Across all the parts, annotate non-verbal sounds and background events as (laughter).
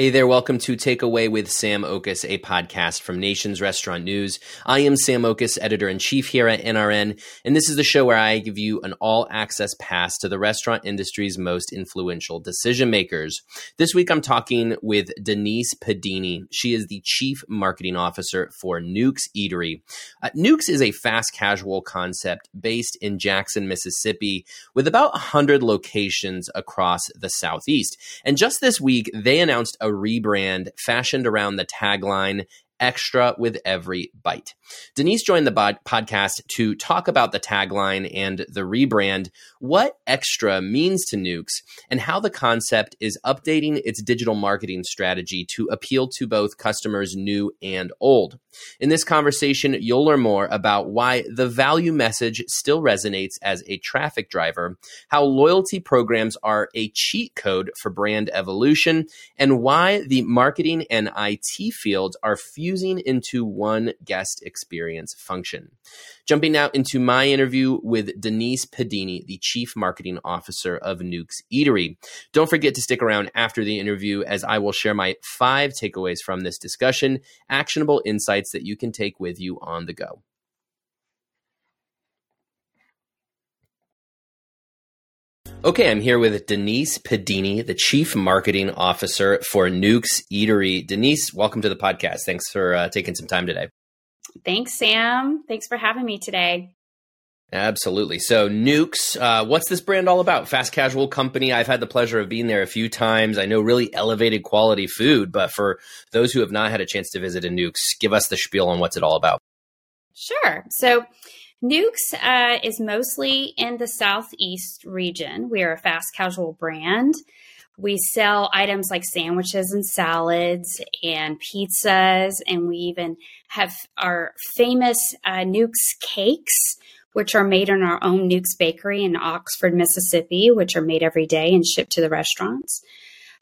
Hey there, welcome to Take-Away with Sam Oches, a podcast from Nation's Restaurant News. I am Sam Oches, editor in chief here at NRN, and this is the show where I give you an all access pass to the restaurant industry's most influential decision makers. This week I'm talking with Denise Pedini. She is the chief marketing officer for Newk's Eatery. Uh, Newk's is a fast casual concept based in Jackson, Mississippi, with about 100 locations across the Southeast. And just this week, they announced a rebrand fashioned around the tagline extra with every bite. Denise joined the bod- podcast to talk about the tagline and the rebrand, what extra means to Newk's, and how the concept is updating its digital marketing strategy to appeal to both customers new and old. In this conversation, you'll learn more about why the value message still resonates as a traffic driver, how loyalty programs are a cheat code for brand evolution, and why the marketing and IT fields are fusing into one guest experience function. Jumping now into my interview with Denise Pedini, the Chief Marketing Officer of Newk's Eatery. Don't forget to stick around after the interview as I will share my five takeaways from this discussion, actionable insights that you can take with you on the go. Okay, I'm here with Denise Pedini, the Chief Marketing Officer for Newk's Eatery. Denise, welcome to the podcast. Thanks for uh, taking some time today. Thanks, Sam. Thanks for having me today. Absolutely. So, Newk's, uh, what's this brand all about? Fast casual company. I've had the pleasure of being there a few times. I know really elevated quality food, but for those who have not had a chance to visit a Newk's, give us the spiel on what's it all about. Sure. So, Newk's uh, is mostly in the Southeast region. We are a fast casual brand. We sell items like sandwiches and salads and pizzas, and we even have our famous uh, Newk's cakes, which are made in our own Newk's Bakery in Oxford, Mississippi, which are made every day and shipped to the restaurants.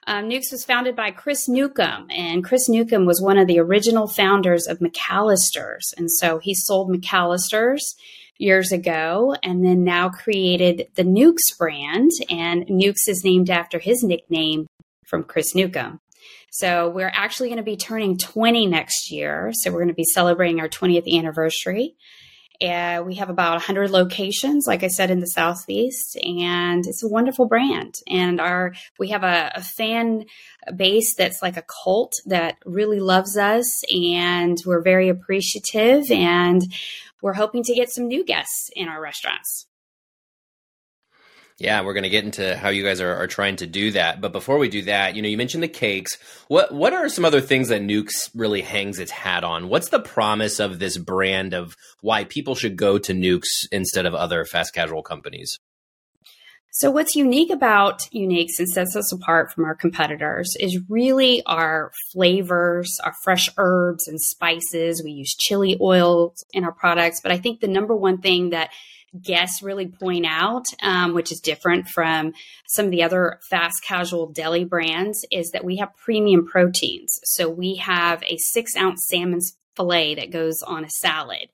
Um, Newk's was founded by Chris Newcomb, and Chris Newcomb was one of the original founders of McAlister's. And so he sold McAlister's years ago and then now created the Newk's brand. And Newk's is named after his nickname from Chris Newcomb. So we're actually going to be turning 20 next year. So we're going to be celebrating our 20th anniversary. Uh, we have about 100 locations, like I said, in the Southeast, and it's a wonderful brand. And our we have a, a fan base that's like a cult that really loves us, and we're very appreciative. And we're hoping to get some new guests in our restaurants. Yeah, we're going to get into how you guys are, are trying to do that. But before we do that, you know, you mentioned the cakes. What what are some other things that Newk's really hangs its hat on? What's the promise of this brand of why people should go to Newk's instead of other fast casual companies? So, what's unique about Newk's and sets us apart from our competitors is really our flavors, our fresh herbs and spices. We use chili oils in our products. But I think the number one thing that guests really point out, um, which is different from some of the other fast casual deli brands, is that we have premium proteins. So we have a six ounce salmon fillet that goes on a salad.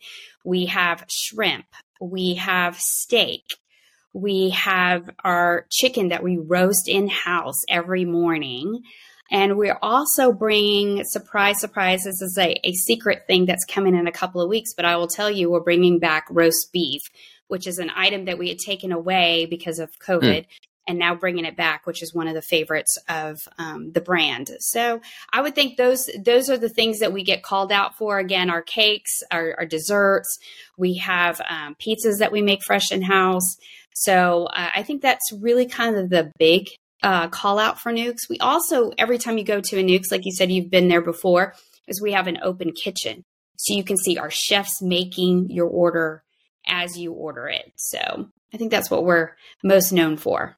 We have shrimp. We have steak. We have our chicken that we roast in house every morning. And we're also bringing, surprise, surprise, this is a, a secret thing that's coming in a couple of weeks, but I will tell you, we're bringing back roast beef which is an item that we had taken away because of COVID. Mm. And now bringing it back, which is one of the favorites of um, the brand. So I would think those those are the things that we get called out for. Again, our cakes, our, our desserts. We have um, pizzas that we make fresh in house. So uh, I think that's really kind of the big uh, call out for Newk's. We also, every time you go to a Newk's, like you said, you've been there before, is we have an open kitchen. So you can see our chefs making your order as you order it. So I think that's what we're most known for.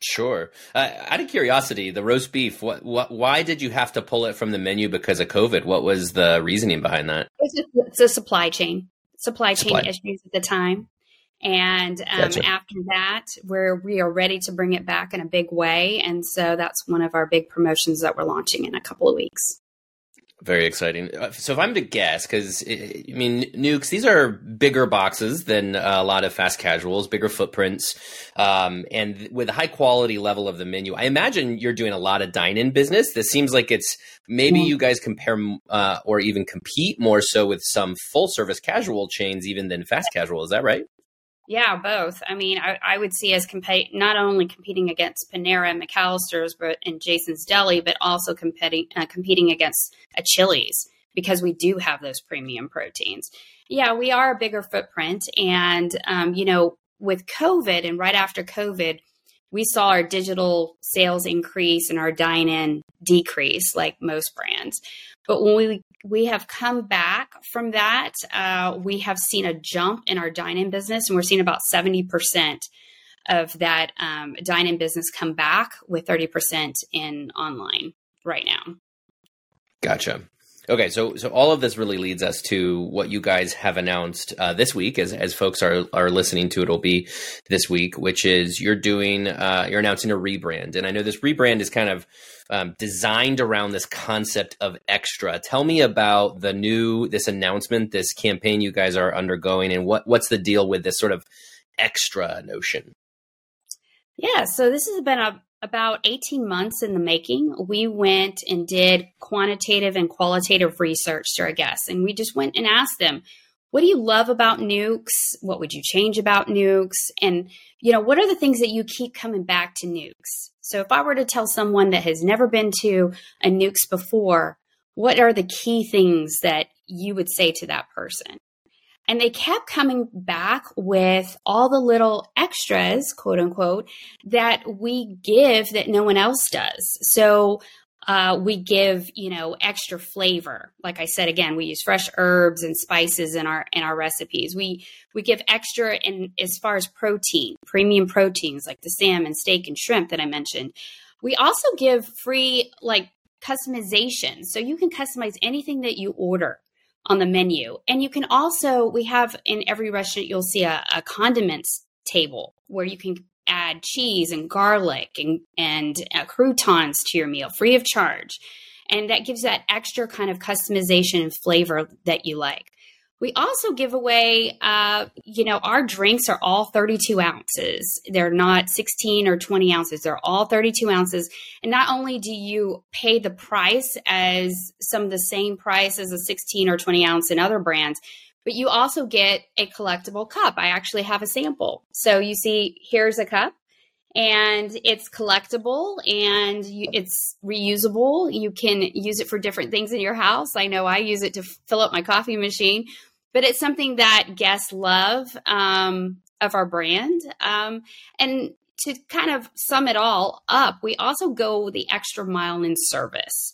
Sure. Uh, out of curiosity, the roast beef. What, what? Why did you have to pull it from the menu because of COVID? What was the reasoning behind that? It's, just, it's a supply chain, supply chain supply. issues at the time, and um, gotcha. after that, we're we are ready to bring it back in a big way, and so that's one of our big promotions that we're launching in a couple of weeks. Very exciting. Uh, so, if I'm to guess, because I mean, Newk's, these are bigger boxes than a lot of fast casuals, bigger footprints, um, and with a high quality level of the menu. I imagine you're doing a lot of dine in business. This seems like it's maybe you guys compare uh, or even compete more so with some full service casual chains even than fast casual. Is that right? Yeah, both. I mean, I, I would see as compete not only competing against Panera and McAlister's, but in Jason's Deli, but also competing uh, competing against a Chili's because we do have those premium proteins. Yeah, we are a bigger footprint, and um, you know, with COVID and right after COVID, we saw our digital sales increase and our dine in decrease, like most brands. But when we we have come back from that, uh, we have seen a jump in our dine in business, and we're seeing about seventy percent of that um, dine in business come back with thirty percent in online right now. Gotcha. Okay, so so all of this really leads us to what you guys have announced uh, this week, as as folks are are listening to it, will be this week, which is you're doing uh, you're announcing a rebrand, and I know this rebrand is kind of um, designed around this concept of extra. Tell me about the new this announcement, this campaign you guys are undergoing, and what what's the deal with this sort of extra notion? Yeah, so this has been a about 18 months in the making, we went and did quantitative and qualitative research to our guests. And we just went and asked them, what do you love about Newk's? What would you change about Newk's? And, you know, what are the things that you keep coming back to Newk's? So if I were to tell someone that has never been to a Newk's before, what are the key things that you would say to that person? And they kept coming back with all the little extras, quote unquote, that we give that no one else does. So uh, we give, you know, extra flavor. Like I said, again, we use fresh herbs and spices in our in our recipes. We we give extra in as far as protein, premium proteins like the salmon, steak, and shrimp that I mentioned. We also give free like customization, so you can customize anything that you order on the menu. And you can also, we have in every restaurant, you'll see a, a condiments table where you can add cheese and garlic and, and uh, croutons to your meal free of charge. And that gives that extra kind of customization and flavor that you like. We also give away, uh, you know, our drinks are all 32 ounces. They're not 16 or 20 ounces. They're all 32 ounces. And not only do you pay the price as some of the same price as a 16 or 20 ounce in other brands, but you also get a collectible cup. I actually have a sample. So you see, here's a cup and it's collectible and you, it's reusable. You can use it for different things in your house. I know I use it to fill up my coffee machine, but it's something that guests love um, of our brand. Um, and to kind of sum it all up, we also go the extra mile in service.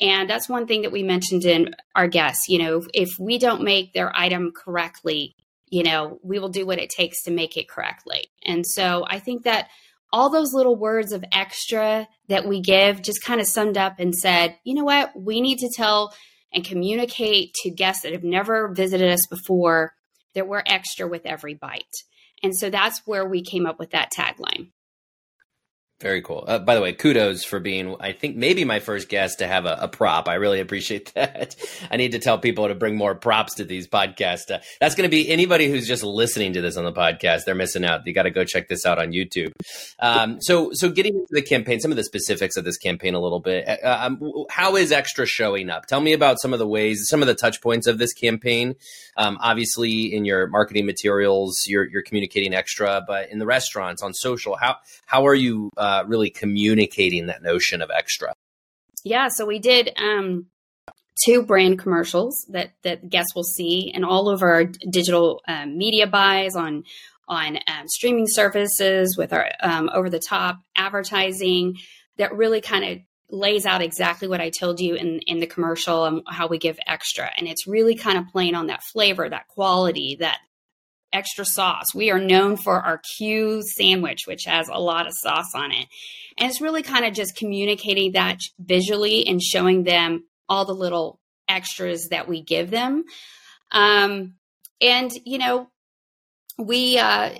And that's one thing that we mentioned in our guests. You know, if we don't make their item correctly, you know, we will do what it takes to make it correctly. And so I think that all those little words of extra that we give just kind of summed up and said, you know what, we need to tell and communicate to guests that have never visited us before that we're extra with every bite. And so that's where we came up with that tagline. Very cool. Uh, by the way, kudos for being, I think, maybe my first guest to have a, a, prop. I really appreciate (laughs) that. I need to tell people to bring more props to these podcasts. Uh, that's going to be anybody who's just listening to this on the podcast. They're missing out. You got to go check this out on YouTube. Um, so, so getting into the campaign, some of the specifics of this campaign a little bit. Uh, um, how is Extra showing up? Tell me about some of the ways, some of the touch points of this campaign. Um, obviously, in your marketing materials, you're, you're communicating Extra, but in the restaurants, on social, how how are you? Uh, uh, really communicating that notion of extra? Yeah, so we did um, two brand commercials that that guests will see, and all of our digital um, media buys on on um, streaming services with our um, over the top advertising that really kind of lays out exactly what I told you in in the commercial and how we give extra, and it's really kind of playing on that flavor, that quality, that extra sauce. We are known for our Q sandwich, which has a lot of sauce on it. And it's really kind of just communicating that visually and showing them all the little extras that we give them. Um, and, you know, we, uh,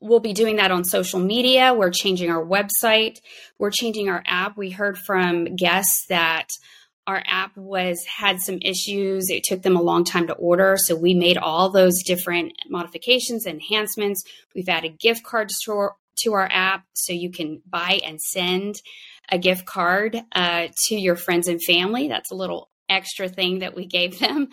we'll be doing that on social media. We're changing our website. We're changing our app. We heard from guests that our app was had some issues. It took them a long time to order. So we made all those different modifications, enhancements. We've added gift cards to our, to our app so you can buy and send a gift card uh, to your friends and family. That's a little extra thing that we gave them.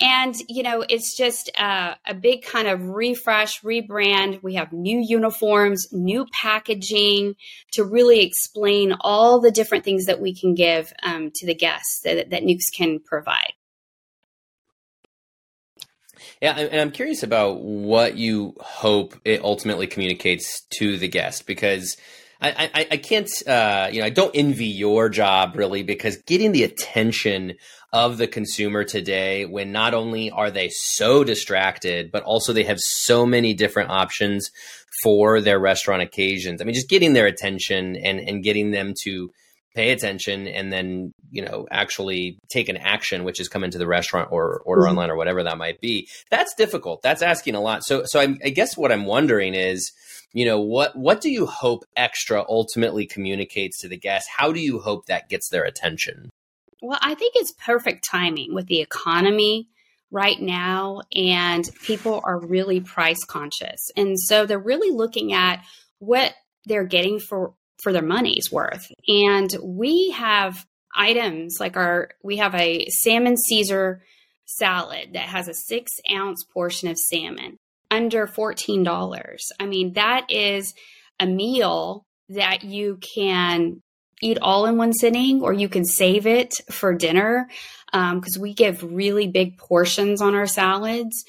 And, you know, it's just uh, a big kind of refresh, rebrand. We have new uniforms, new packaging to really explain all the different things that we can give um, to the guests that, that Newk's can provide. Yeah, and I'm curious about what you hope it ultimately communicates to the guest because I, I, I can't, uh, you know, I don't envy your job really because getting the attention of the consumer today when not only are they so distracted, but also they have so many different options for their restaurant occasions. I mean, just getting their attention and, and getting them to pay attention and then, you know, actually take an action, which is come into the restaurant or order mm-hmm. online or whatever that might be. That's difficult. That's asking a lot. So, so I'm, I guess what I'm wondering is, you know, what, what do you hope extra ultimately communicates to the guest? How do you hope that gets their attention? Well, I think it's perfect timing with the economy right now, and people are really price conscious. And so they're really looking at what they're getting for, for their money's worth. And we have items like our, we have a salmon Caesar salad that has a six ounce portion of salmon under $14. I mean, that is a meal that you can eat all in one sitting or you can save it for dinner because um, we give really big portions on our salads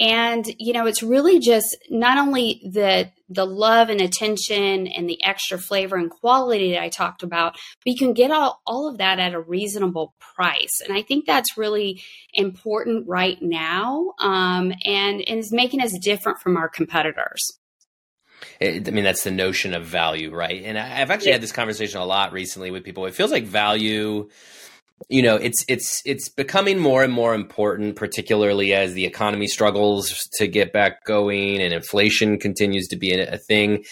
and you know it's really just not only the the love and attention and the extra flavor and quality that i talked about but you can get all, all of that at a reasonable price and i think that's really important right now um, and, and is making us different from our competitors I mean, that's the notion of value, right? And I've actually yeah. had this conversation a lot recently with people. It feels like value, you know, it's it's it's becoming more and more important, particularly as the economy struggles to get back going and inflation continues to be a thing.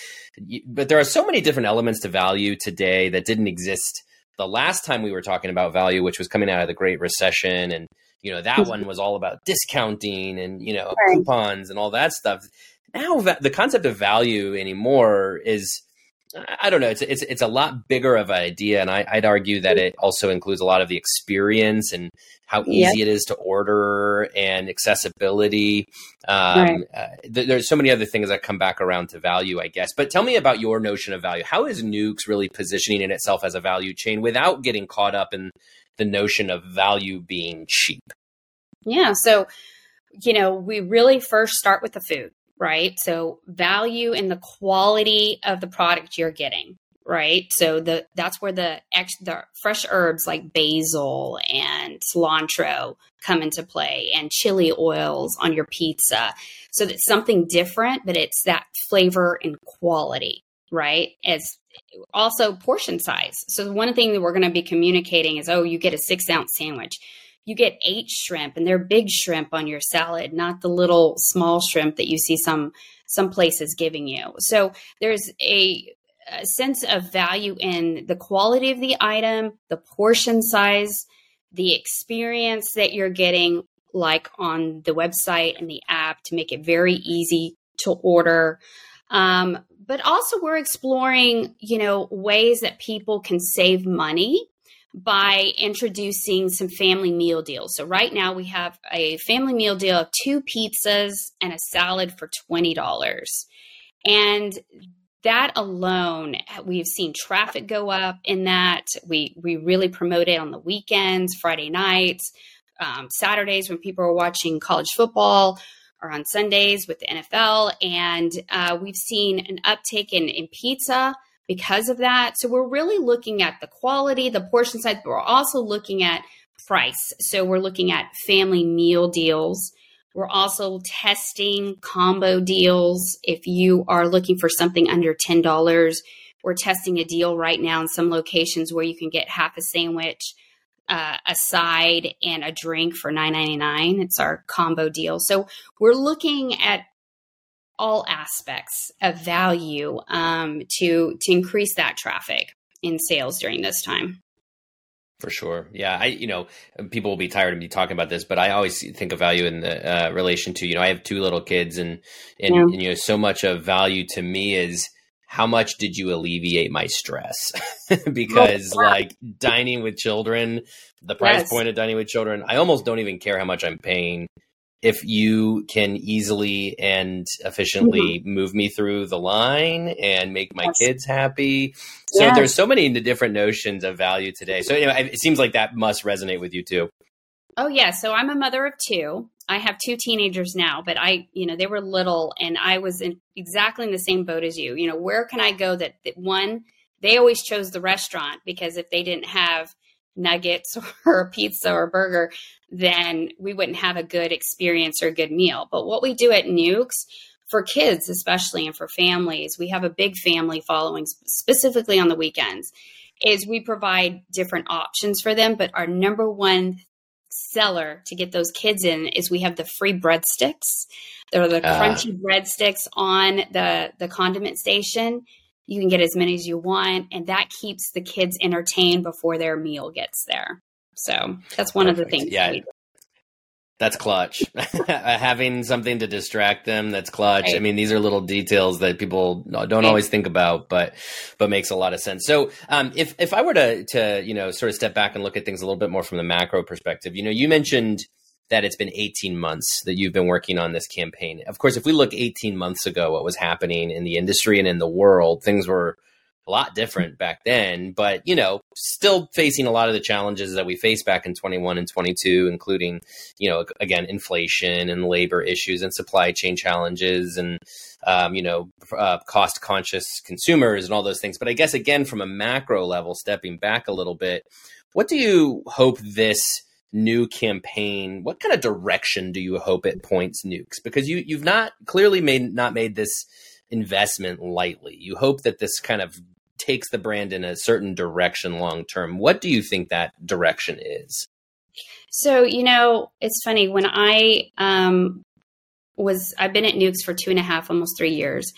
But there are so many different elements to value today that didn't exist the last time we were talking about value, which was coming out of the Great Recession and you know that mm-hmm. one was all about discounting and you know right. coupons and all that stuff now the concept of value anymore is I don't know. It's it's it's a lot bigger of an idea, and I, would argue that it also includes a lot of the experience and how easy yep. it is to order and accessibility. Um, right. uh, th- there's so many other things that come back around to value, I guess. But tell me about your notion of value. How is Newk's really positioning in itself as a value chain without getting caught up in the notion of value being cheap? Yeah. So, you know, we really first start with the food right? So value in the quality of the product you're getting, right? So the that's where the ex, the fresh herbs like basil and cilantro come into play and chili oils on your pizza. So that's something different, but it's that flavor and quality, right? As also portion size. So one thing that we're going to be communicating is, oh, you get a six ounce sandwich you get eight shrimp and they're big shrimp on your salad, not the little small shrimp that you see some some places giving you. So there's a, a sense of value in the quality of the item, the portion size, the experience that you're getting like on the website and the app to make it very easy to order. Um, but also we're exploring, you know, ways that people can save money by introducing some family meal deals. So right now we have a family meal deal of two pizzas and a salad for $20. And that alone, we've seen traffic go up in that. We we really promote it on the weekends, Friday nights, um, Saturdays when people are watching college football, or on Sundays with the NFL. And uh, we've seen an uptick in, in pizza because of that. So we're really looking at the quality, the portion size, but we're also looking at price. So we're looking at family meal deals. We're also testing combo deals. If you are looking for something under $10, we're testing a deal right now in some locations where you can get half a sandwich, uh, a side, and a drink for $9.99. It's our combo deal. So we're looking at all aspects of value um, to to increase that traffic in sales during this time. For sure. Yeah. I, you know, people will be tired of me talking about this, but I always think of value in the uh, relation to, you know, I have two little kids and, and, yeah. and, you know, so much of value to me is how much did you alleviate my stress? (laughs) because oh, like dining with children, the price yes. point of dining with children, I almost don't even care how much I'm paying if you can easily and efficiently mm-hmm. move me through the line and make my yes. kids happy. So yes. there's so many different notions of value today. So anyway, it seems like that must resonate with you too. Oh yeah, so I'm a mother of two. I have two teenagers now, but I, you know, they were little and I was in exactly in the same boat as you. You know, where can I go that, that one they always chose the restaurant because if they didn't have nuggets (laughs) or a pizza or a burger, then we wouldn't have a good experience or a good meal. But what we do at Newk's, for kids especially and for families, we have a big family following specifically on the weekends, is we provide different options for them. But our number one seller to get those kids in is we have the free breadsticks. They're the uh. crunchy breadsticks on the, the condiment station. You can get as many as you want, and that keeps the kids entertained before their meal gets there. So that's one Perfect. of the things. Yeah. That that's clutch. (laughs) Having something to distract them, that's clutch. Right. I mean, these are little details that people don't right. always think about, but but makes a lot of sense. So, um, if if I were to to you know sort of step back and look at things a little bit more from the macro perspective, you know, you mentioned that it's been 18 months that you've been working on this campaign. Of course, if we look 18 months ago, what was happening in the industry and in the world, things were a lot different back then, but you know, still facing a lot of the challenges that we faced back in 21 and 22, including, you know, again, inflation and labor issues and supply chain challenges and, um, you know, uh, cost conscious consumers and all those things. But I guess, again, from a macro level, stepping back a little bit, what do you hope this new campaign what kind of direction do you hope it points Newk's because you you've not clearly made not made this investment lightly you hope that this kind of takes the brand in a certain direction long term. What do you think that direction is? So, you know, it's funny when I um, was, I've been at Newk's for two and a half, almost three years.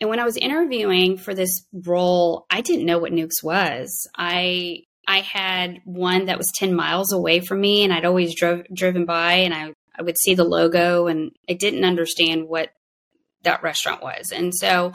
And when I was interviewing for this role, I didn't know what Newk's was. I I had one that was 10 miles away from me and I'd always drove driven by and I, I would see the logo and I didn't understand what that restaurant was. And so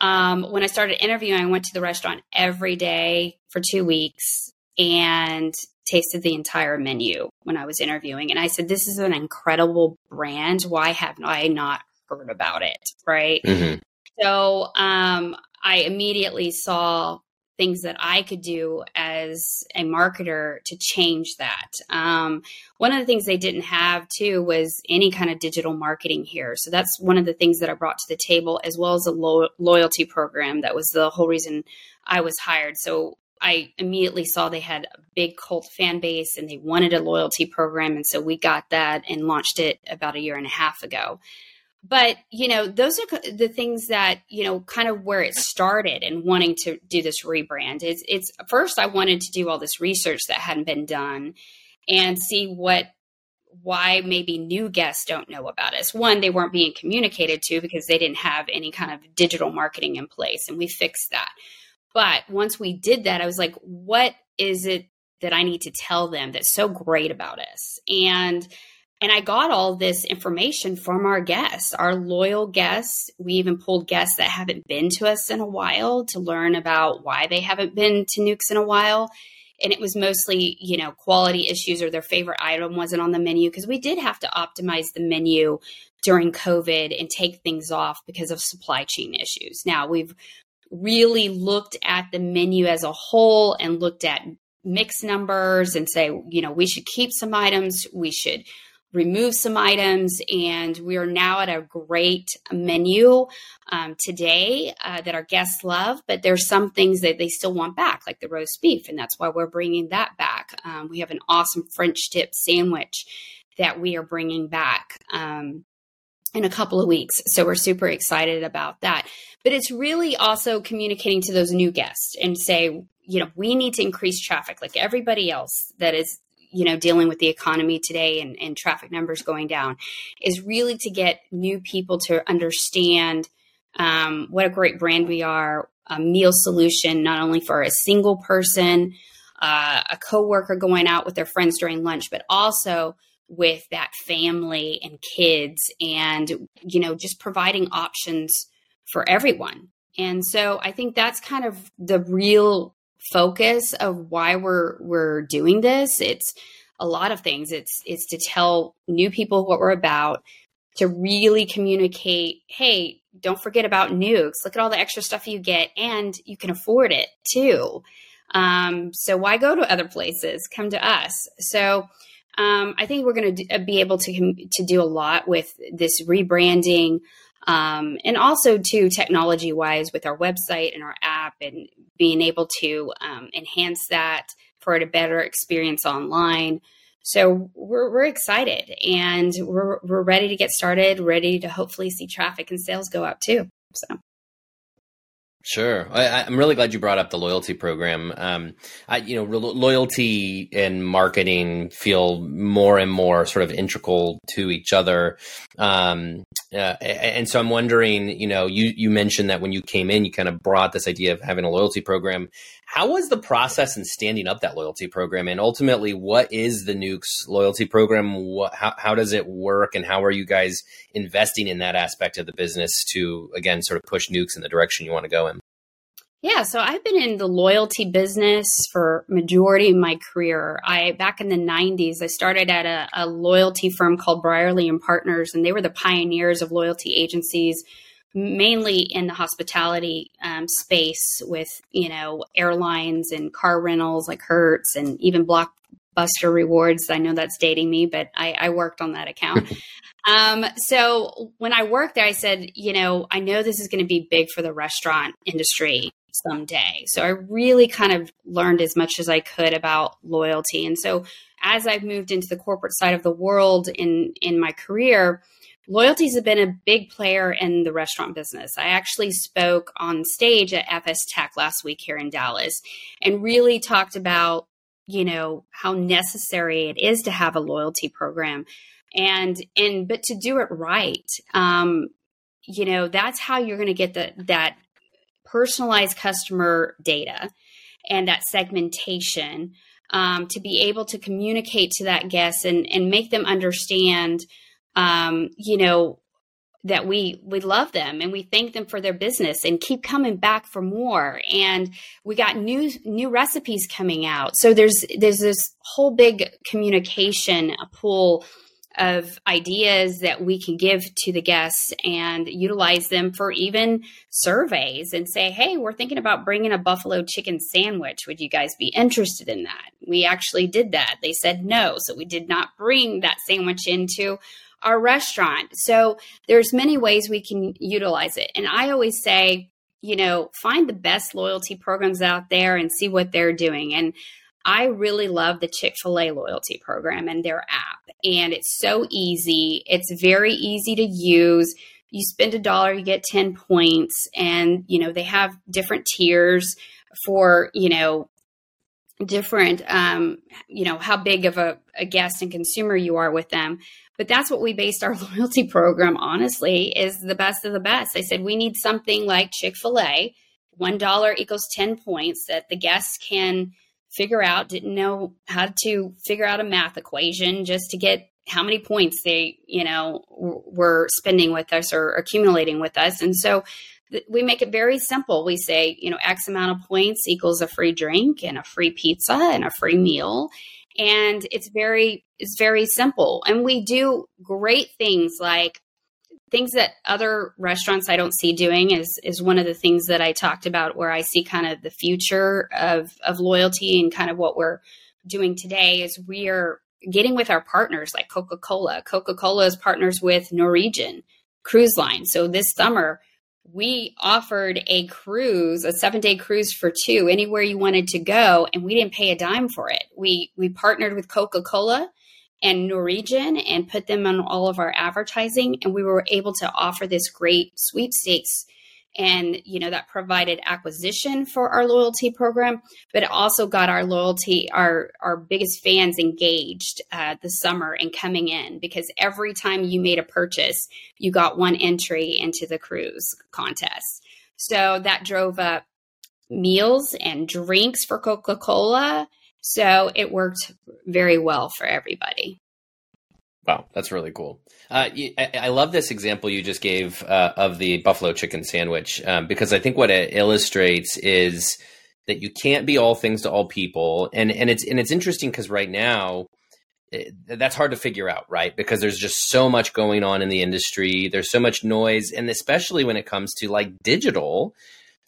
um, when I started interviewing, I went to the restaurant every day for two weeks and tasted the entire menu when I was interviewing. And I said, This is an incredible brand. Why have I not heard about it? Right. Mm-hmm. So um, I immediately saw things that I could do as a marketer to change that. Um, one of the things they didn't have too was any kind of digital marketing here. So that's one of the things that I brought to the table, as well as a lo- loyalty program. That was the whole reason I was hired. So I immediately saw they had a big cult fan base and they wanted a loyalty program. And so we got that and launched it about a year and a half ago but you know those are the things that you know kind of where it started and wanting to do this rebrand. It's it's first i wanted to do all this research that hadn't been done and see what why maybe new guests don't know about us. One they weren't being communicated to because they didn't have any kind of digital marketing in place and we fixed that. But once we did that i was like what is it that i need to tell them that's so great about us? And and I got all this information from our guests, our loyal guests. We even pulled guests that haven't been to us in a while to learn about why they haven't been to Newk's in a while. And it was mostly, you know, quality issues or their favorite item wasn't on the menu because we did have to optimize the menu during COVID and take things off because of supply chain issues. Now we've really looked at the menu as a whole and looked at mix numbers and say, you know, we should keep some items, we should remove some items, and we are now at a great menu um, today uh, that our guests love. But there's some things that they still want back, like the roast beef, and that's why we're bringing that back. Um, we have an awesome French dip sandwich that we are bringing back. Um, in a couple of weeks. So we're super excited about that. But it's really also communicating to those new guests and say, you know, we need to increase traffic like everybody else that is you know dealing with the economy today and, and traffic numbers going down is really to get new people to understand um, what a great brand we are a meal solution not only for a single person uh, a coworker going out with their friends during lunch, but also with that family and kids and you know just providing options for everyone. And so i think that's kind of the real focus of why we're we're doing this. It's a lot of things. It's it's to tell new people what we're about to really communicate hey don't forget about Newk's. look at all the extra stuff you get and you can afford it too. Um, so why go to other places? Come to us. So um, I think we're going to uh, be able to to do a lot with this rebranding, um, and also to technology wise with our website and our app, and being able to um, enhance that for a better experience online. So we're, we're excited and we're, we're ready to get started, ready to hopefully see traffic and sales go up too. So. Sure, I, am really glad you brought up the loyalty program. Um, I, you know, loyalty and marketing feel more and more sort of integral to each other. Um, uh, and so I'm wondering, you know, you you mentioned that when you came in, you kind of brought this idea of having a loyalty program. How was the process in standing up that loyalty program, and ultimately, what is the Newk's loyalty program? What, how how does it work, and how are you guys investing in that aspect of the business to again sort of push Newk's in the direction you want to go in? Yeah, so I've been in the loyalty business for majority of my career. I back in the 90s, I started at a, a loyalty firm called Brierley and Partners, and they were the pioneers of loyalty agencies, mainly in the hospitality um, space with you know airlines and car rentals like Hertz and even Blockbuster Rewards. I know that's dating me, but I, I worked on that account. (laughs) Um, so when I worked there, I said, you know, I know this is going to be big for the restaurant industry someday. So I really kind of learned as much as I could about loyalty. And so as I've moved into the corporate side of the world in in my career, loyalties have been a big player in the restaurant business. I actually spoke on stage at FS Tech last week here in Dallas and really talked about, you know, how necessary it is to have a loyalty program. And and but to do it right, um, you know, that's how you're going to get the that personalized customer data and that segmentation um, to be able to communicate to that guest and, and make them understand, um, you know, that we we love them and we thank them for their business and keep coming back for more. And we got new new recipes coming out. So there's there's this whole big communication pool of ideas that we can give to the guests and utilize them for even surveys and say, hey, we're thinking about bringing a buffalo chicken sandwich. Would you guys be interested in that? We actually did that. They said no. So we did not bring that sandwich into our restaurant. So there's many ways we can utilize it. And I always say, you know, find the best loyalty programs out there and see what they're doing. And I really love the Chick fil A loyalty program and their app. And it's so easy, it's very easy to use. You spend a dollar, you get 10 points. And, you know, they have different tiers for, you know, different, um, you know, how big of a, a guest and consumer you are with them. But that's what we based our (laughs) loyalty program, honestly, is the best of the best. I said, we need something like Chick fil A. $1 equals 10 points that the guests can figure out, didn't know how to figure out a math equation just to get how many points they, you know, were spending with us or accumulating with us. And so we make it very simple. We say, you know, X amount of points equals a free drink and a free pizza and a free meal. And it's very, it's very simple. And we do great things like things that other restaurants I don't see doing is is one of the things that I talked about where I see kind of the future of of loyalty and kind of what we're doing today is we are getting with our partners like Coca-Cola. Coca-Cola is partners with Norwegian Cruise Line. So this summer we offered a cruise, a 7-day cruise for two anywhere you wanted to go and we didn't pay a dime for it. We we partnered with Coca-Cola and Norwegian and put them on all of our advertising. And we were able to offer this great sweepstakes. And, you know, that provided acquisition for our loyalty program, but it also got our loyalty, our, our biggest fans engaged uh, this summer and coming in because every time you made a purchase, you got one entry into the cruise contest. So that drove up meals and drinks for Coca Cola. So it worked very well for everybody. Wow, that's really cool. Uh, I, love this example you just gave uh, of the buffalo chicken sandwich um, because I think what it illustrates is that you can't be all things to all people, and and it's and it's interesting because right now it, eh, that's hard to figure out, right? Because there's just so much going on in the industry. There's so much noise, and especially when it comes to like digital,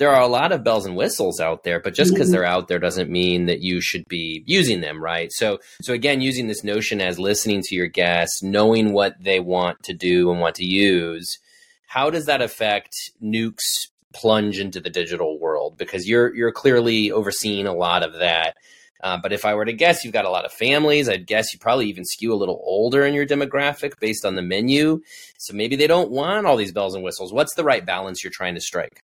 there are a lot of bells and whistles out there, but just because mm-hmm. they're out there doesn't mean that you should be using them, right? So, so again, using this notion as listening to your guests, knowing what they want to do and want to use, how does that affect Newk's plunge into the digital world? Because you're you're clearly overseeing a lot of that. Uh, but if I were to guess, you've got a lot of families. I'd guess you probably even skew a little older in your demographic based on the menu. So maybe they don't want all these bells and whistles. What's the right balance you're trying to strike?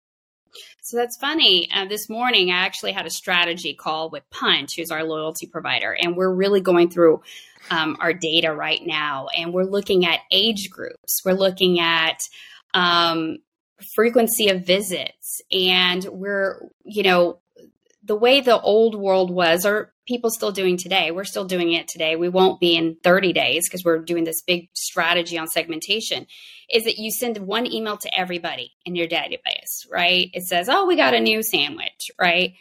So that's funny. Uh, this morning, I actually had a strategy call with Punchh, who's our loyalty provider, and we're really going through um, our data right now, and we're looking at age groups. We're looking at um, frequency of visits, and we're, you know, the way the old world was, or people still doing today. We're still doing it today. We won't be in 30 days because we're doing this big strategy on segmentation. Is that you send one email to everybody in your database, right? It says, oh, we got a new sandwich, right?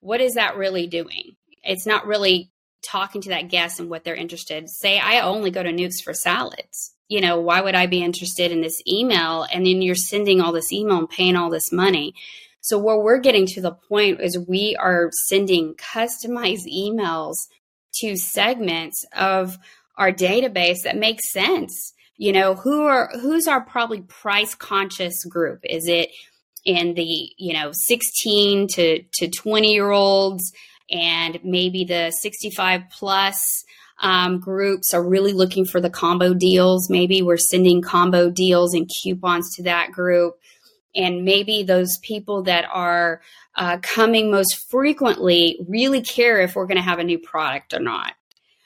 What is that really doing? It's not really talking to that guest and what they're interested. Say, I only go to Newk's for salads. You know, why would I be interested in this email? And then you're sending all this email and paying all this money. So where we're getting to the point is we are sending customized emails to segments of our database that makes sense. You know, who are who's our probably price conscious group? Is it in the, you know, 16 to to 20 year olds and maybe the 65 plus um, groups are really looking for the combo deals. Maybe we're sending combo deals and coupons to that group and maybe those people that are uh, coming most frequently really care if we're going to have a new product or not.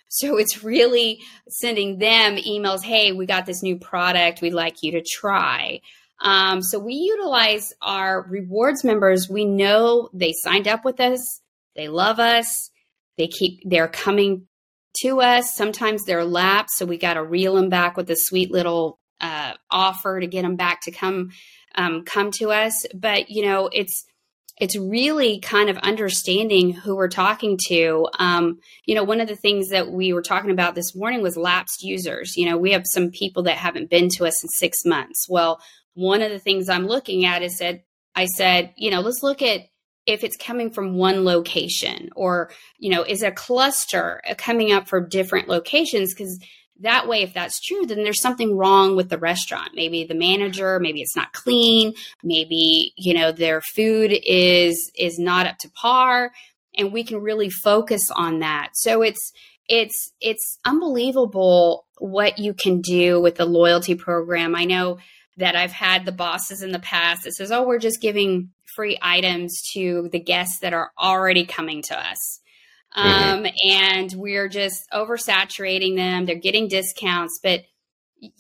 (laughs) So it's really sending them emails, hey, we got this new product, we'd like you to try. Um, so we utilize our rewards members. We know they signed up with us, they love us, they keep they're coming to us. Sometimes they're lapsed, so we got to reel them back with a sweet little uh, offer to get them back to come um, come to us. But you know, it's it's really kind of understanding who we're talking to. Um, you know, one of the things that we were talking about this morning was lapsed users. You know, we have some people that haven't been to us in six months. Well, one of the things I'm looking at is that I said, you know, let's look at if it's coming from one location or, you know, is a cluster coming up for different locations? Because that way if that's true then there's something wrong with the restaurant. Maybe the manager maybe it's not clean maybe you know their food is is not up to par and we can really focus on that. So it's it's it's unbelievable what you can do with the loyalty program. I know that i've had the bosses in the past that says oh we're just giving free items to the guests that are already coming to us. Um, mm-hmm. and we're just oversaturating them. They're getting discounts, but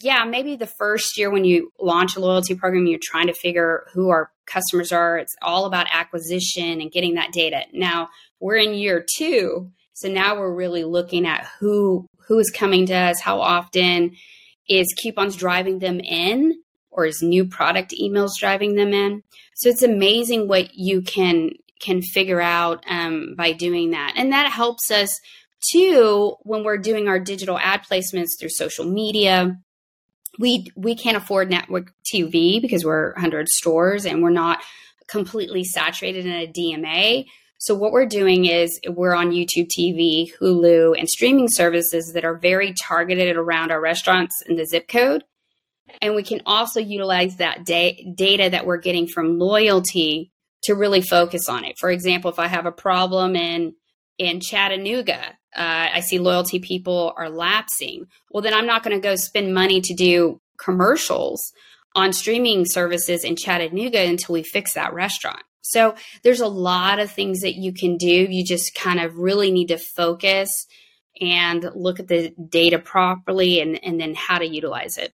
yeah, maybe the first year when you launch a loyalty program, you're trying to figure who our customers are. It's all about acquisition and getting that data. Now we're in year two, so now we're really looking at who who is coming to us, how often is coupons driving them in, or is new product emails driving them in. So it's amazing what you can can figure out um, by doing that. And that helps us too when we're doing our digital ad placements through social media. We we can't afford network TV because we're 100 stores and we're not completely saturated in a DMA. So what we're doing is we're on YouTube TV, Hulu, and streaming services that are very targeted around our restaurants in the zip code. And we can also utilize that da- data that we're getting from loyalty to really focus on it. For example, if I have a problem in in Chattanooga, uh, I see loyalty people are lapsing. Well, then I'm not going to go spend money to do commercials on streaming services in Chattanooga until we fix that restaurant. So there's a lot of things that you can do. You just kind of really need to focus and look at the data properly and, and then how to utilize it.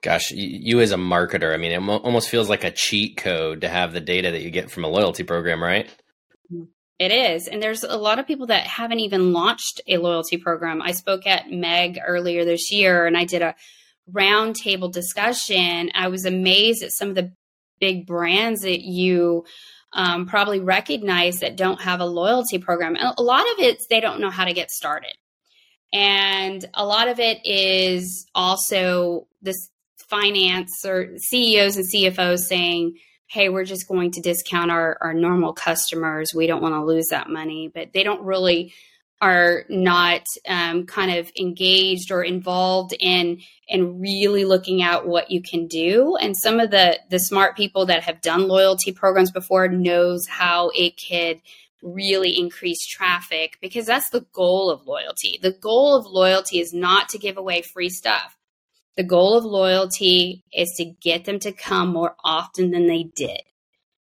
Gosh, you as a marketer, I mean, it almost feels like a cheat code to have the data that you get from a loyalty program, right? It is. And there's a lot of people that haven't even launched a loyalty program. I spoke at Meg earlier this year and I did a roundtable discussion. I was amazed at some of the big brands that you um, probably recognize that don't have a loyalty program. And a lot of it, they don't know how to get started. And a lot of it is also this finance or CEOs and CFOs saying, hey, we're just going to discount our, our normal customers. We don't want to lose that money. But they don't really are not um, kind of engaged or involved in in really looking at what you can do and some of the the smart people that have done loyalty programs before knows how it could really increase traffic because that's the goal of loyalty the goal of loyalty is not to give away free stuff the goal of loyalty is to get them to come more often than they did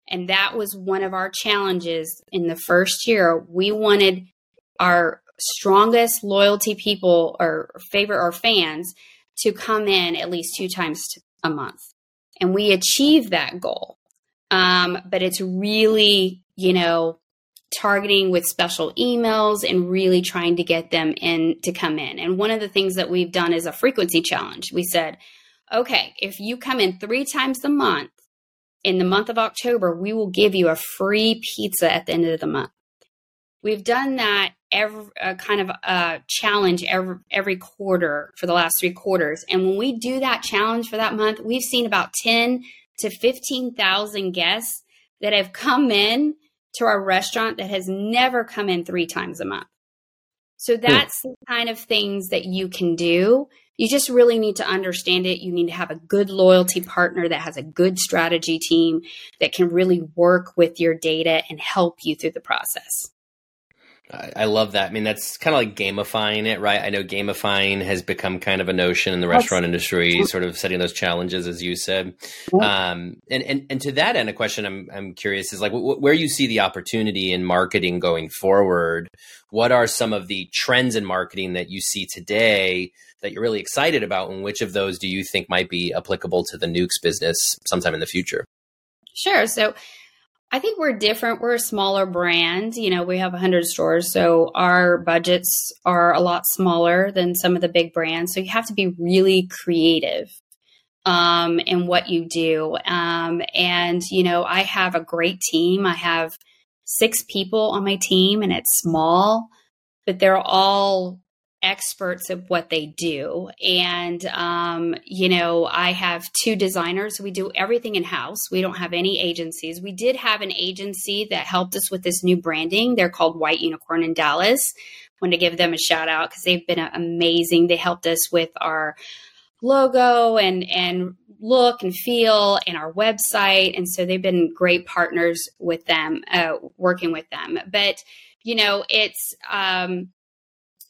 and that was one of our challenges in the first year we wanted our strongest loyalty people or favorite or fans to come in at least two times a month. And we achieved that goal. Um, but it's really, you know, targeting with special emails and really trying to get them in to come in. And one of the things that we've done is a frequency challenge. We said, okay, if you come in three times a month in the month of October, we will give you a free pizza at the end of the month. We've done that every uh, kind of a challenge every every quarter for the last three quarters, and when we do that challenge for that month, we've seen about ten to fifteen thousand guests that have come in to our restaurant that has never come in three times a month. So hmm. that's the kind of things that you can do. You just really need to understand it. You need to have a good loyalty partner that has a good strategy team that can really work with your data and help you through the process. I love that. I mean, that's kind of like gamifying it, right? I know gamifying has become kind of a notion in the restaurant industry, sort of setting those challenges, as you said. Um, and, and and to that end, a question I'm I'm curious is like wh- where you see the opportunity in marketing going forward. What are some of the trends in marketing that you see today that you're really excited about, and which of those do you think might be applicable to the Newk's business sometime in the future? Sure. So I think we're different. We're a smaller brand. You know, we have 100 stores, so our budgets are a lot smaller than some of the big brands. So you have to be really creative um, in what you do. Um, and, you know, I have a great team. I have six people on my team, and it's small, but they're all experts of what they do. And, um, you know, I have two designers. We do everything in house. We don't have any agencies. We did have an agency that helped us with this new branding. They're called White Unicorn in Dallas. Want to give them a shout out because they've been amazing. They helped us with our logo and, and look and feel and our website. And so they've been great partners with them, uh, working with them. But, you know, it's, um,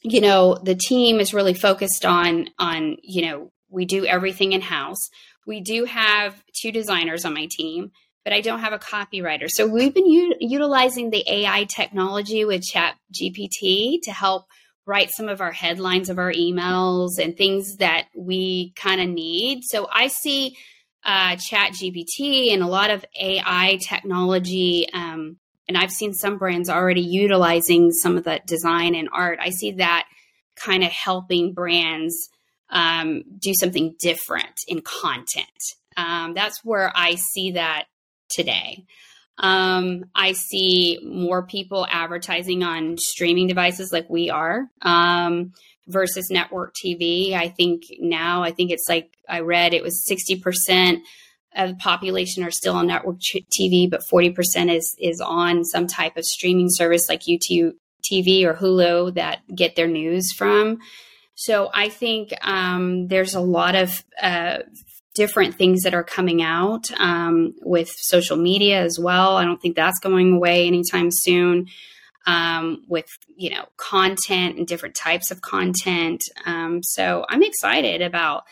you know, the team is really focused on on, you know, we do everything in house. We do have two designers on my team, but I don't have a copywriter. So we've been u- utilizing the AI technology with Chat GPT to help write some of our headlines of our emails and things that we kind of need. So I see uh, ChatGPT and a lot of AI technology um, and I've seen some brands already utilizing some of that design and art. I see that kind of helping brands um, do something different in content. Um, that's where I see that today. Um, I see more people advertising on streaming devices like we are um, versus network TV. I think now, I think it's like I read it was 60% of the population are still on network TV, but 40% is is on some type of streaming service like YouTube TV or Hulu that get their news from. So I think um, there's a lot of uh, different things that are coming out um, with social media as well. I don't think that's going away anytime soon. Um, with you know content and different types of content, um, so I'm excited about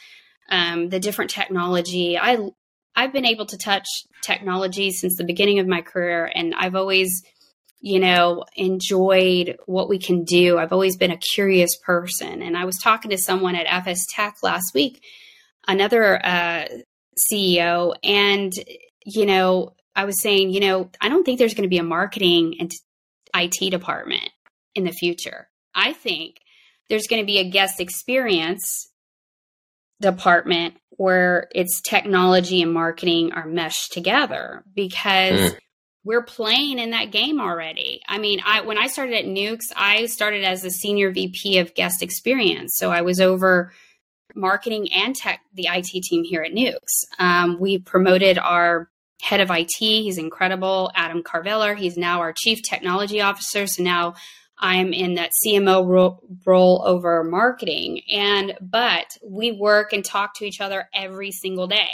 um, the different technology. I I've been able to touch technology since the beginning of my career, and I've always, you know, enjoyed what we can do. I've always been a curious person. And I was talking to someone at FSTEC last week another uh, CEO, and you know, I was saying, you know, I don't think there's going to be a marketing and IT department in the future. I think there's going to be a guest experience department where it's technology and marketing are meshed together because mm. we're playing in that game already. I mean, I when I started at Newk's, I started as a senior VP of guest experience. So I was over marketing and tech, the IT team here at Newk's. Um, we promoted our head of IT. He's incredible. Adam Carveller. He's now our chief technology officer. So now I'm in that CMO role, role over marketing. And, but we work and talk to each other every single day.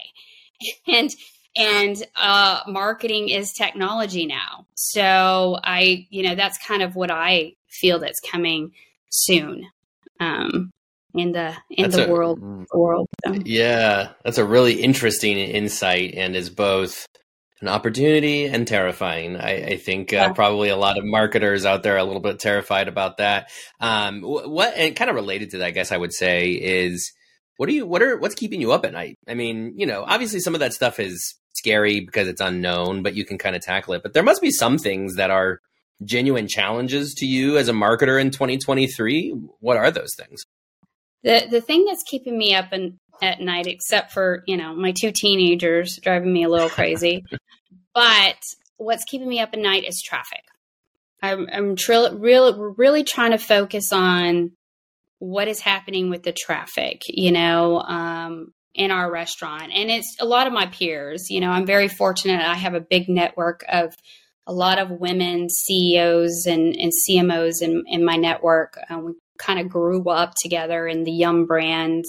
(laughs) And, and uh, marketing is technology now. So I, you know, that's kind of what I feel that's coming soon. Um, in the in that's the a, world world. So. Yeah, that's a really interesting insight, and is both an opportunity and terrifying. I, I think uh, yeah. probably a lot of marketers out there are a little bit terrified about that. Um, what and kind of related to that, I guess I would say is what are you what are what's keeping you up at night? I mean, you know, obviously some of that stuff is scary because it's unknown, but you can kind of tackle it. But there must be some things that are genuine challenges to you as a marketer in 2023. What are those things? The the thing that's keeping me up and at night, except for you know my two teenagers driving me a little crazy, (laughs) but what's keeping me up at night is traffic. I'm, I'm tri- really really trying to focus on what is happening with the traffic. You know, um, in our restaurant. And it's a lot of my peers. You know, I'm very fortunate. I have a big network of a lot of women CEOs and, and CMOs in, in my network. Uh, we kind of grew up together in the Yum brand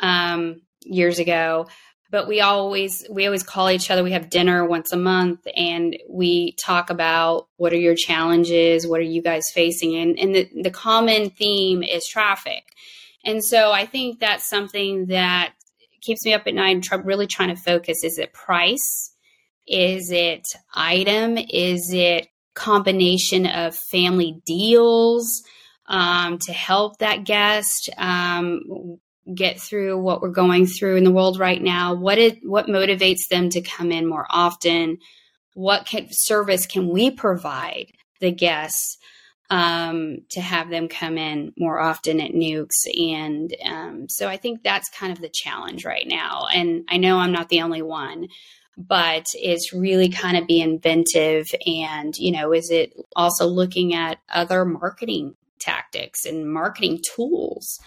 um, years ago. But we always we always call each other. We have dinner once a month, and we talk about what are your challenges, what are you guys facing, and and the, the common theme is traffic. And so I think that's something that keeps me up at night. Really trying to focus: is it price? Is it item? Is it combination of family deals? um, to help that guest um, get through what we're going through in the world right now. What it what motivates them to come in more often? What can, service can we provide the guests um, to have them come in more often at Newk's? And um, so I think that's kind of the challenge right now. And I know I'm not the only one but it's really kind of be inventive and you know is it also looking at other marketing tactics and marketing tools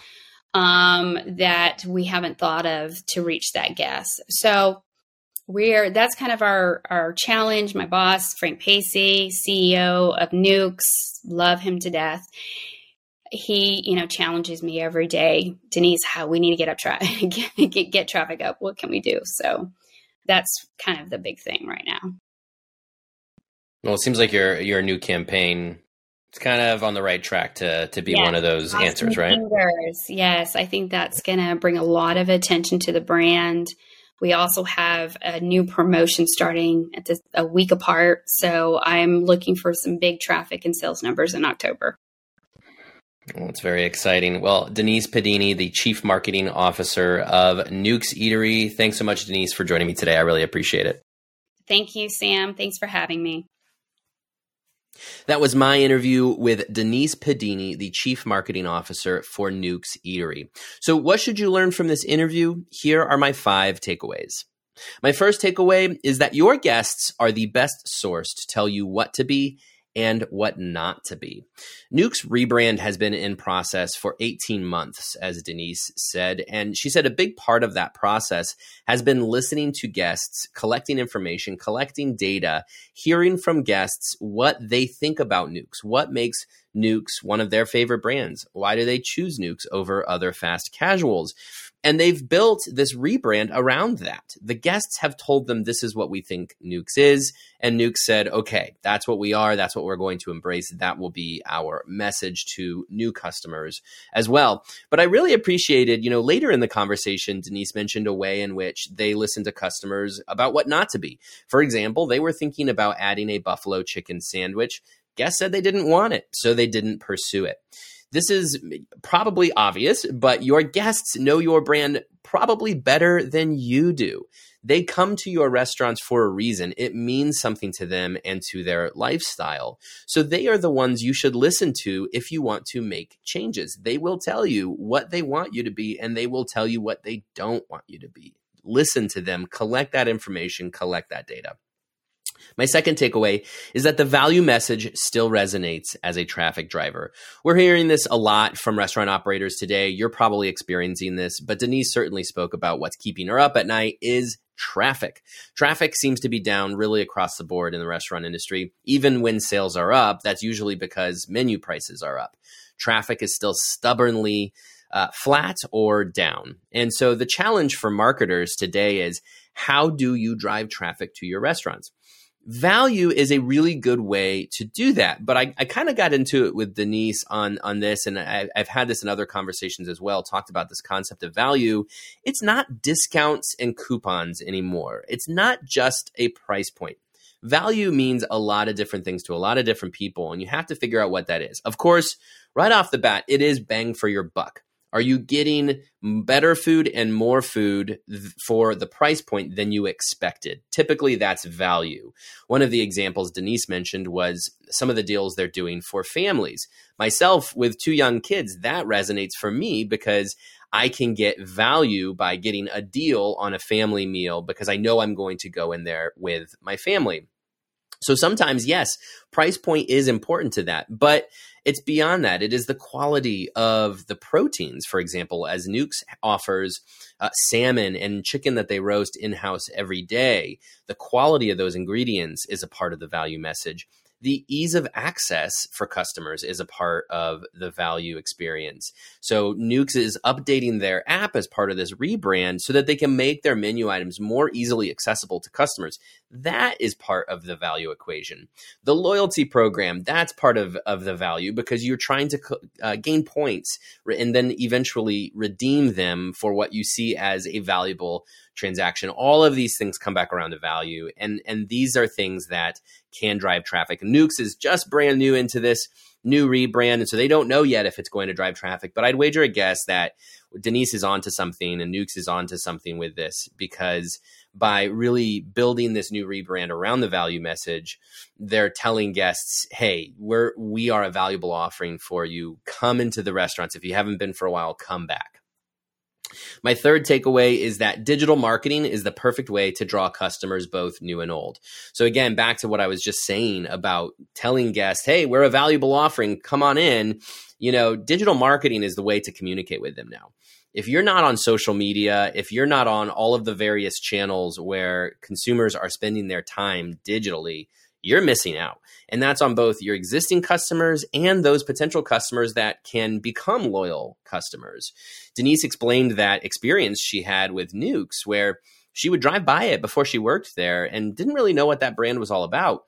um, that we haven't thought of to reach that guest. So we're that's kind of our our challenge. My boss, Frank Paci, CEO of Newk's, love him to death. He, you know, challenges me every day. Denise, how we need to get up traffic, (laughs) get, get, get traffic up. What can we do? So that's kind of the big thing right now. Well, it seems like your your new campaign it's kind of on the right track to to be yes, one of those answers, right? Fingers. Yes, I think that's going to bring a lot of attention to the brand. We also have a new promotion starting at this, a week apart, so I'm looking for some big traffic and sales numbers in October. Well, it's very exciting. Well, Denise Pedini, the Chief Marketing Officer of Newk's Eatery. Thanks so much, Denise, for joining me today. I really appreciate it. Thank you, Sam. Thanks for having me. That was my interview with Denise Pedini, the Chief Marketing Officer for Newk's Eatery. So, what should you learn from this interview? Here are my five takeaways. My first takeaway is that your guests are the best source to tell you what to be and what not to be. Newk's rebrand has been in process for 18 months, as Denise said. And she said a big part of that process has been listening to guests, collecting information, collecting data, hearing from guests what they think about Newk's, what makes Newk's one of their favorite brands. Why do they choose Newk's over other fast casuals? And they've built this rebrand around that. The guests have told them this is what we think Newk's is. And Newk's said, okay, that's what we are. That's what we're going to embrace. That will be our message to new customers as well. But I really appreciated, you know, later in the conversation, Denise mentioned a way in which they listen to customers about what not to be. For example, they were thinking about adding a buffalo chicken sandwich. Guests said they didn't want it, so they didn't pursue it. This is probably obvious, but your guests know your brand probably better than you do. They come to your restaurants for a reason. It means something to them and to their lifestyle. So they are the ones you should listen to if you want to make changes. They will tell you what they want you to be and they will tell you what they don't want you to be. Listen to them, collect that information, collect that data. My second takeaway is that the value message still resonates as a traffic driver. We're hearing this a lot from restaurant operators today. You're probably experiencing this, but Denise certainly spoke about what's keeping her up at night is traffic. Traffic seems to be down really across the board in the restaurant industry. Even when sales are up, that's usually because menu prices are up. Traffic is still stubbornly uh, flat or down. And so the challenge for marketers today is how do you drive traffic to your restaurants? Value is a really good way to do that. But I, I kind of got into it with Denise on on this, and I, I've had this in other conversations as well. Talked about this concept of value. It's not discounts and coupons anymore. It's not just a price point. Value means a lot of different things to a lot of different people, and you have to figure out what that is. Of course, right off the bat, it is bang for your buck. Are you getting better food and more food th- for the price point than you expected? Typically, that's value. One of the examples Denise mentioned was some of the deals they're doing for families. Myself, with two young kids, that resonates for me because I can get value by getting a deal on a family meal because I know I'm going to go in there with my family. So sometimes, yes, price point is important to that, but it's beyond that. It is the quality of the proteins. For example, as Newk's offers uh, salmon and chicken that they roast in house every day, the quality of those ingredients is a part of the value message the ease of access for customers is a part of the value experience. So Newk's is updating their app as part of this rebrand so that they can make their menu items more easily accessible to customers. That is part of the value equation. The loyalty program, that's part of, of the value because you're trying to uh, gain points and then eventually redeem them for what you see as a valuable transaction. All of these things come back around to value. And, and these are things that can drive traffic. Newk's is just brand new into this new rebrand. And so they don't know yet if it's going to drive traffic. But I'd wager a guess that Denise is onto something and Newk's is onto something with this because by really building this new rebrand around the value message, they're telling guests, "Hey, we're we are a valuable offering for you. Come into the restaurants. If you haven't been for a while, come back." My third takeaway is that digital marketing is the perfect way to draw customers both new and old. So again, back to what I was just saying about telling guests, "Hey, we're a valuable offering. Come on in." You know, digital marketing is the way to communicate with them now. If you're not on social media, if you're not on all of the various channels where consumers are spending their time digitally, you're missing out. And that's on both your existing customers and those potential customers that can become loyal customers. Denise explained that experience she had with Newk's, where she would drive by it before she worked there and didn't really know what that brand was all about.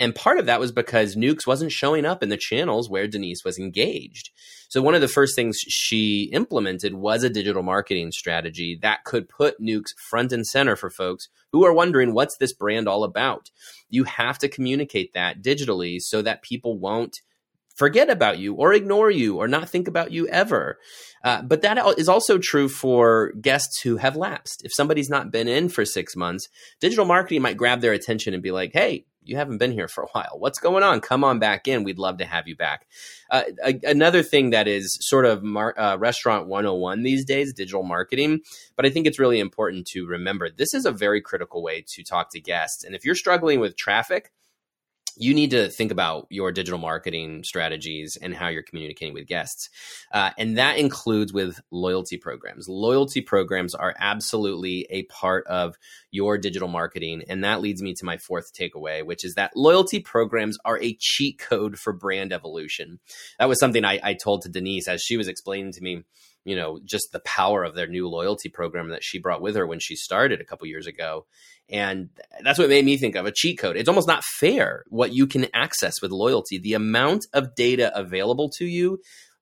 And part of that was because Newk's wasn't showing up in the channels where Denise was engaged. So one of the first things she implemented was a digital marketing strategy that could put Newk's front and center for folks who are wondering what's this brand all about. You have to communicate that digitally so that people won't forget about you or ignore you or not think about you ever. Uh, but that is also true for guests who have lapsed. If somebody's not been in for six months, digital marketing might grab their attention and be like, hey, you haven't been here for a while. What's going on? Come on back in. We'd love to have you back. Uh, a, another thing that is sort of mar- uh, restaurant 101 these days, digital marketing. But I think it's really important to remember this is a very critical way to talk to guests. And if you're struggling with traffic, you need to think about your digital marketing strategies and how you're communicating with guests. Uh, and that includes with loyalty programs. Loyalty programs are absolutely a part of your digital marketing. And that leads me to my fourth takeaway, which is that loyalty programs are a cheat code for brand evolution. That was something I, I told to Denise as she was explaining to me you know just the power of their new loyalty program that she brought with her when she started a couple years ago and that's what made me think of a cheat code it's almost not fair what you can access with loyalty the amount of data available to you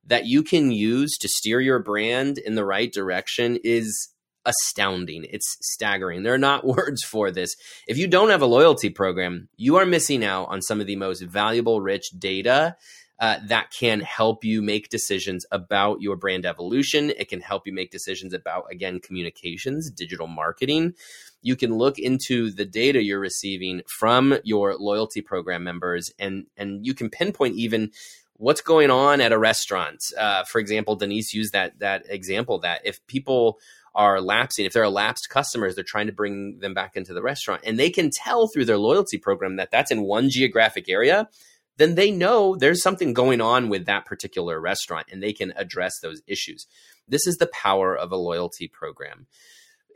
that you can use to steer your brand in the right direction is astounding. It's staggering. There are not (laughs) words for this. If you don't have a loyalty program, you are missing out on some of the most valuable, rich data uh, that can help you make decisions about your brand evolution. It can help you make decisions about, again, communications, digital marketing. You can look into the data you're receiving from your loyalty program members and, and you can pinpoint even what's going on at a restaurant. Uh, for example, Denise used that, that example that if people are lapsing, if they're lapsed customers, they're trying to bring them back into the restaurant and they can tell through their loyalty program that that's in one geographic area then they know there's something going on with that particular restaurant and they can address those issues. This is the power of a loyalty program.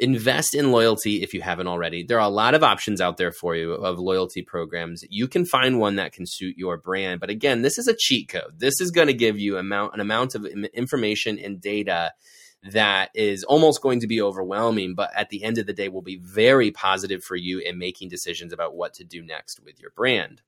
Invest in loyalty if you haven't already. There are a lot of options out there for you of loyalty programs. You can find one that can suit your brand. But again, this is a cheat code. This is going to give you amount, an amount of information and data that is almost going to be overwhelming, but at the end of the day will be very positive for you in making decisions about what to do next with your brand.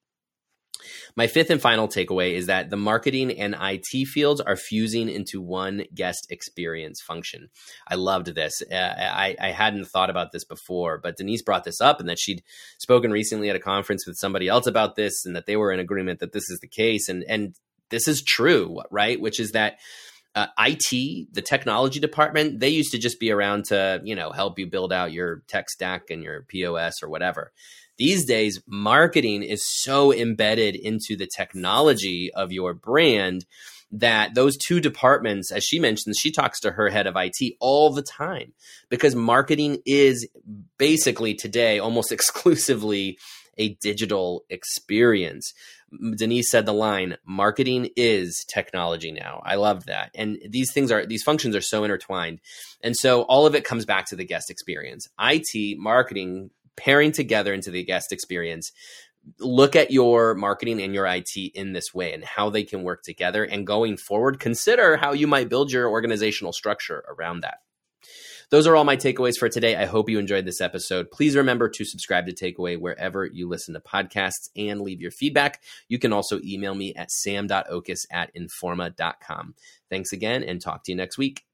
My fifth and final takeaway is that the marketing and IT fields are fusing into one guest experience function. I loved this. Uh, I, I, hadn't thought about this before, but Denise brought this up and that she'd spoken recently at a conference with somebody else about this and that they were in agreement that this is the case. And, and this is true, right? Which is that uh, IT, the technology department, they used to just be around to, you know, help you build out your tech stack and your POS or whatever. These days, marketing is so embedded into the technology of your brand that those two departments, as she mentions, she talks to her head of IT all the time because marketing is basically today almost (laughs) exclusively a digital experience. Denise said the line, marketing is technology now. I love that. And these things are, these functions are so intertwined. And so all of it comes back to the guest experience. IT, marketing, pairing together into the guest experience look at your marketing and your IT in this way and how they can work together. And going forward, consider how you might build your organizational structure around that. Those are all my takeaways for today. I hope you enjoyed this episode. Please remember to subscribe to Take-Away wherever you listen to podcasts and leave your feedback. You can also email me at sam.oches at informa.com. Thanks again and talk to you next week.